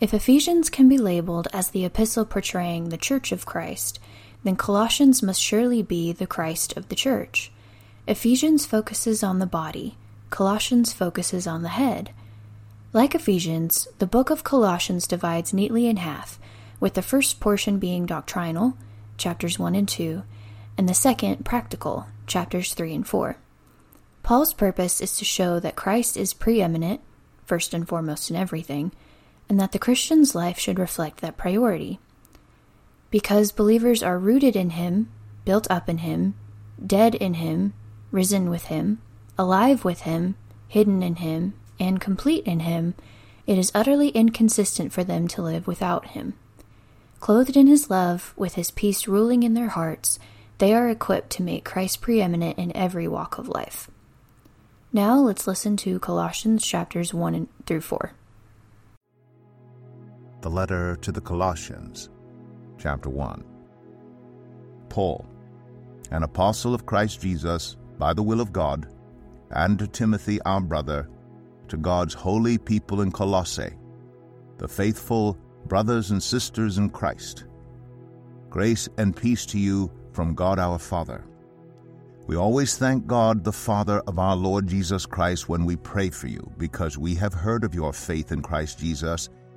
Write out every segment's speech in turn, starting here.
If Ephesians can be labeled as the epistle portraying the Church of Christ, then Colossians must surely be the Christ of the Church. Ephesians focuses on the body, Colossians focuses on the head. Like Ephesians, the book of Colossians divides neatly in half, with the first portion being doctrinal, chapters 1 and 2, and the second practical, chapters 3 and 4. Paul's purpose is to show that Christ is preeminent, first and foremost in everything, and that the Christian's life should reflect that priority. Because believers are rooted in Him, built up in Him, dead in Him, risen with Him, alive with Him, hidden in Him, and complete in Him, it is utterly inconsistent for them to live without Him. Clothed in His love, with His peace ruling in their hearts, they are equipped to make Christ preeminent in every walk of life. Now let's listen to Colossians chapters 1 through 4 the letter to the Colossians, chapter 1. Paul, an apostle of Christ Jesus by the will of God, and to Timothy our brother, to God's holy people in Colossae, the faithful brothers and sisters in Christ. Grace and peace to you from God our Father. We always thank God, the Father of our Lord Jesus Christ, when we pray for you, because we have heard of your faith in Christ Jesus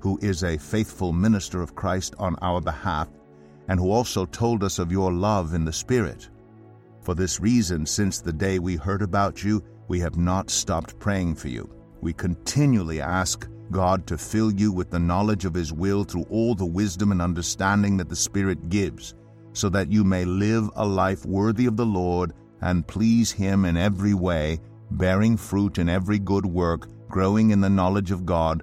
who is a faithful minister of Christ on our behalf, and who also told us of your love in the Spirit. For this reason, since the day we heard about you, we have not stopped praying for you. We continually ask God to fill you with the knowledge of His will through all the wisdom and understanding that the Spirit gives, so that you may live a life worthy of the Lord and please Him in every way, bearing fruit in every good work, growing in the knowledge of God,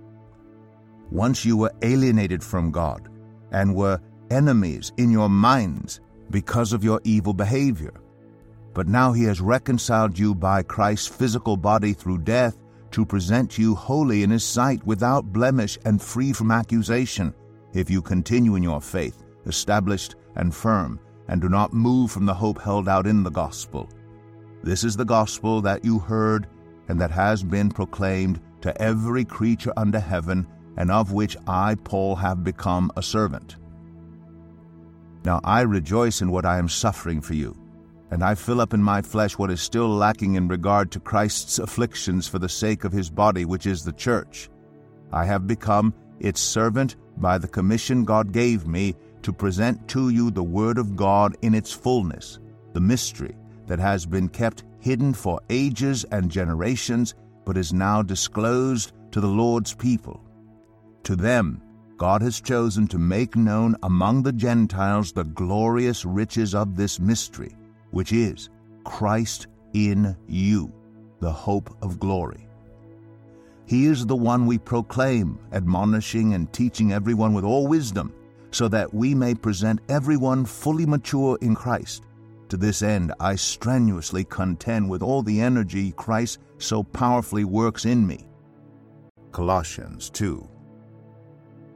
Once you were alienated from God and were enemies in your minds because of your evil behavior. But now he has reconciled you by Christ's physical body through death to present you holy in his sight without blemish and free from accusation, if you continue in your faith, established and firm, and do not move from the hope held out in the gospel. This is the gospel that you heard and that has been proclaimed to every creature under heaven and of which I, Paul, have become a servant. Now I rejoice in what I am suffering for you, and I fill up in my flesh what is still lacking in regard to Christ's afflictions for the sake of his body, which is the church. I have become its servant by the commission God gave me to present to you the Word of God in its fullness, the mystery that has been kept hidden for ages and generations, but is now disclosed to the Lord's people. To them, God has chosen to make known among the Gentiles the glorious riches of this mystery which is Christ in you, the hope of glory. He is the one we proclaim, admonishing and teaching everyone with all wisdom, so that we may present everyone fully mature in Christ. To this end, I strenuously contend with all the energy Christ so powerfully works in me. Colossians 2.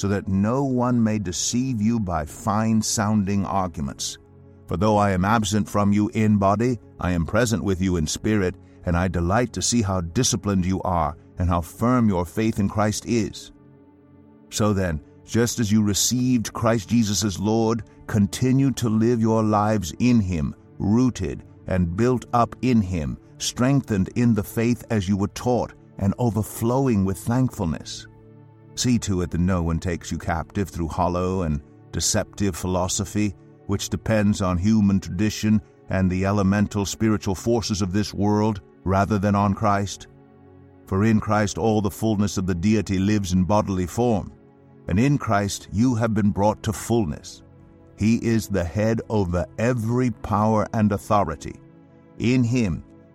so that no one may deceive you by fine sounding arguments. For though I am absent from you in body, I am present with you in spirit, and I delight to see how disciplined you are and how firm your faith in Christ is. So then, just as you received Christ Jesus as Lord, continue to live your lives in Him, rooted and built up in Him, strengthened in the faith as you were taught, and overflowing with thankfulness. See to it that no one takes you captive through hollow and deceptive philosophy which depends on human tradition and the elemental spiritual forces of this world rather than on Christ? For in Christ all the fullness of the deity lives in bodily form, and in Christ you have been brought to fullness. He is the head over every power and authority. In him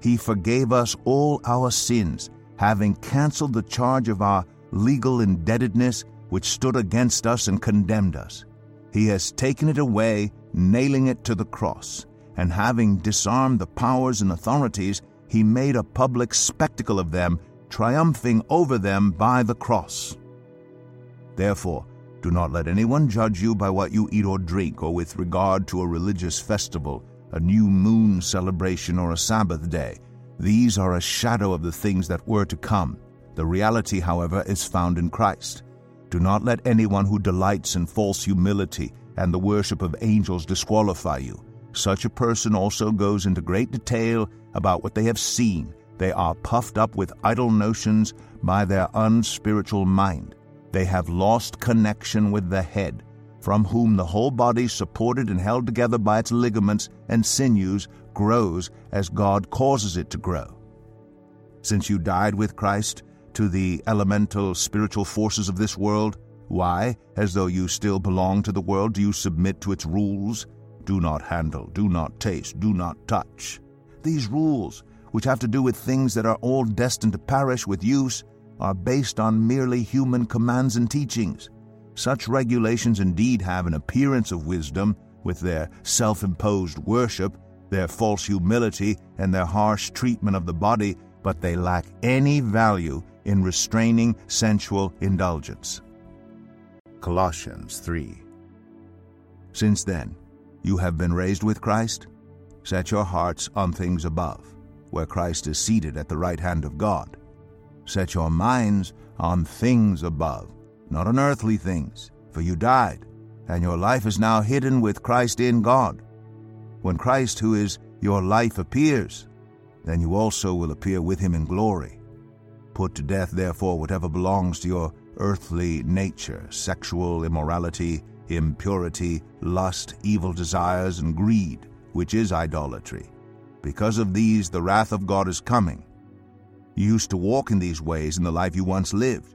He forgave us all our sins, having canceled the charge of our legal indebtedness which stood against us and condemned us. He has taken it away nailing it to the cross, and having disarmed the powers and authorities, he made a public spectacle of them, triumphing over them by the cross. Therefore, do not let anyone judge you by what you eat or drink, or with regard to a religious festival, a new moon celebration, or a Sabbath day. These are a shadow of the things that were to come. The reality, however, is found in Christ. Do not let anyone who delights in false humility and the worship of angels disqualify you. Such a person also goes into great detail about what they have seen. They are puffed up with idle notions by their unspiritual mind. They have lost connection with the head, from whom the whole body, supported and held together by its ligaments and sinews, grows as God causes it to grow. Since you died with Christ to the elemental spiritual forces of this world, why, as though you still belong to the world, do you submit to its rules? Do not handle, do not taste, do not touch. These rules, which have to do with things that are all destined to perish with use, are based on merely human commands and teachings. Such regulations indeed have an appearance of wisdom, with their self imposed worship, their false humility, and their harsh treatment of the body, but they lack any value in restraining sensual indulgence. Colossians 3. Since then, you have been raised with Christ. Set your hearts on things above, where Christ is seated at the right hand of God. Set your minds on things above, not on earthly things, for you died, and your life is now hidden with Christ in God. When Christ, who is your life, appears, then you also will appear with him in glory. Put to death, therefore, whatever belongs to your earthly nature, sexual immorality, impurity, lust, evil desires, and greed, which is idolatry. Because of these, the wrath of God is coming. You used to walk in these ways in the life you once lived,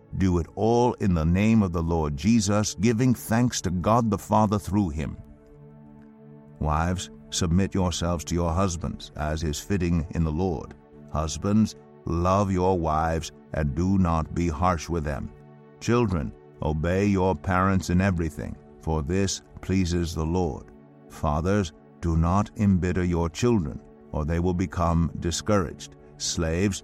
do it all in the name of the Lord Jesus, giving thanks to God the Father through him. Wives, submit yourselves to your husbands, as is fitting in the Lord. Husbands, love your wives, and do not be harsh with them. Children, obey your parents in everything, for this pleases the Lord. Fathers, do not embitter your children, or they will become discouraged. Slaves,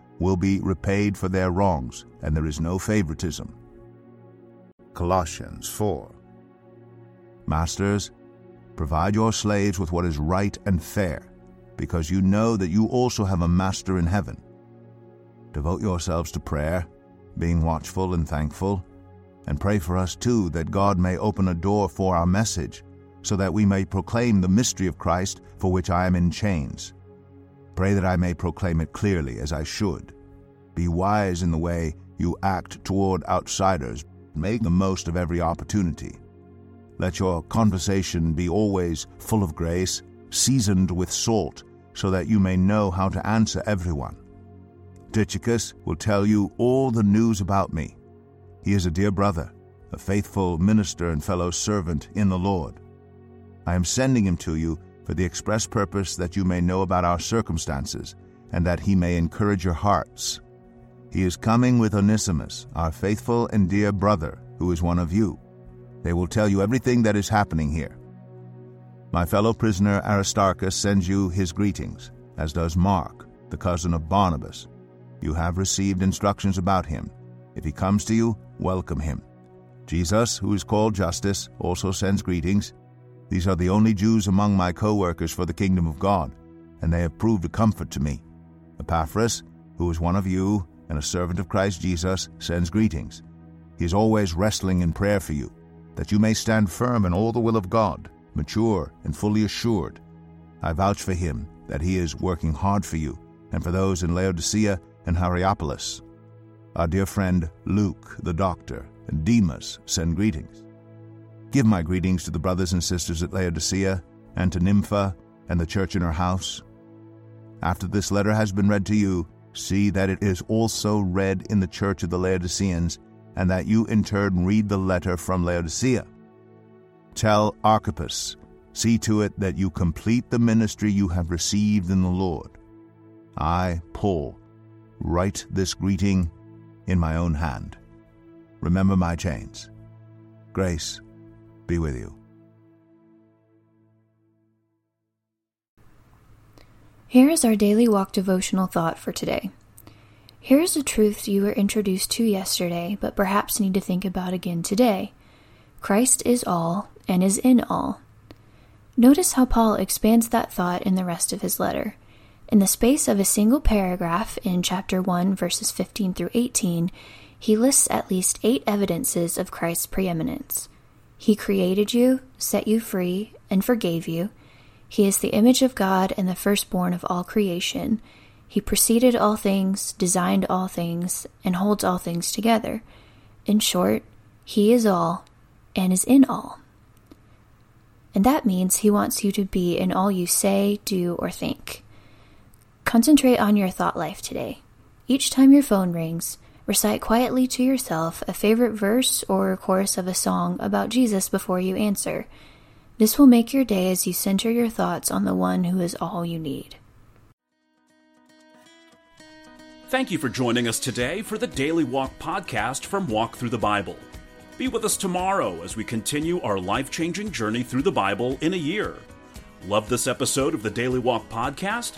will be repaid for their wrongs, and there is no favoritism. Colossians 4 Masters, provide your slaves with what is right and fair, because you know that you also have a master in heaven. Devote yourselves to prayer, being watchful and thankful, and pray for us too that God may open a door for our message so that we may proclaim the mystery of Christ for which I am in chains. Pray that I may proclaim it clearly as I should. Be wise in the way you act toward outsiders. Make the most of every opportunity. Let your conversation be always full of grace, seasoned with salt, so that you may know how to answer everyone. Tychicus will tell you all the news about me. He is a dear brother, a faithful minister and fellow servant in the Lord. I am sending him to you for the express purpose that you may know about our circumstances, and that he may encourage your hearts. He is coming with Onesimus, our faithful and dear brother, who is one of you. They will tell you everything that is happening here. My fellow prisoner Aristarchus sends you his greetings, as does Mark, the cousin of Barnabas. You have received instructions about him. If he comes to you, welcome him. Jesus, who is called Justus, also sends greetings. These are the only Jews among my co workers for the kingdom of God, and they have proved a comfort to me. Epaphras, who is one of you and a servant of Christ Jesus, sends greetings. He is always wrestling in prayer for you, that you may stand firm in all the will of God, mature and fully assured. I vouch for him that he is working hard for you, and for those in Laodicea and Hierapolis. Our dear friend Luke, the doctor, and Demas send greetings. Give my greetings to the brothers and sisters at Laodicea, and to Nympha, and the church in her house. After this letter has been read to you, see that it is also read in the church of the Laodiceans, and that you in turn read the letter from Laodicea. Tell Archippus, see to it that you complete the ministry you have received in the Lord. I, Paul, write this greeting in my own hand. Remember my chains. Grace be with you. Here is our daily walk devotional thought for today. Here is a truth you were introduced to yesterday, but perhaps need to think about again today. Christ is all and is in all. Notice how Paul expands that thought in the rest of his letter. In the space of a single paragraph in chapter 1, verses 15 through 18, he lists at least eight evidences of Christ's preeminence. He created you, set you free, and forgave you. He is the image of God and the firstborn of all creation. He preceded all things, designed all things, and holds all things together. In short, He is all and is in all. And that means He wants you to be in all you say, do, or think. Concentrate on your thought life today. Each time your phone rings, recite quietly to yourself a favorite verse or chorus of a song about Jesus before you answer. This will make your day as you center your thoughts on the one who is all you need. Thank you for joining us today for the Daily Walk podcast from Walk Thru the Bible. Be with us tomorrow as we continue our life changing journey through the Bible in a year. Love this episode of the Daily Walk podcast?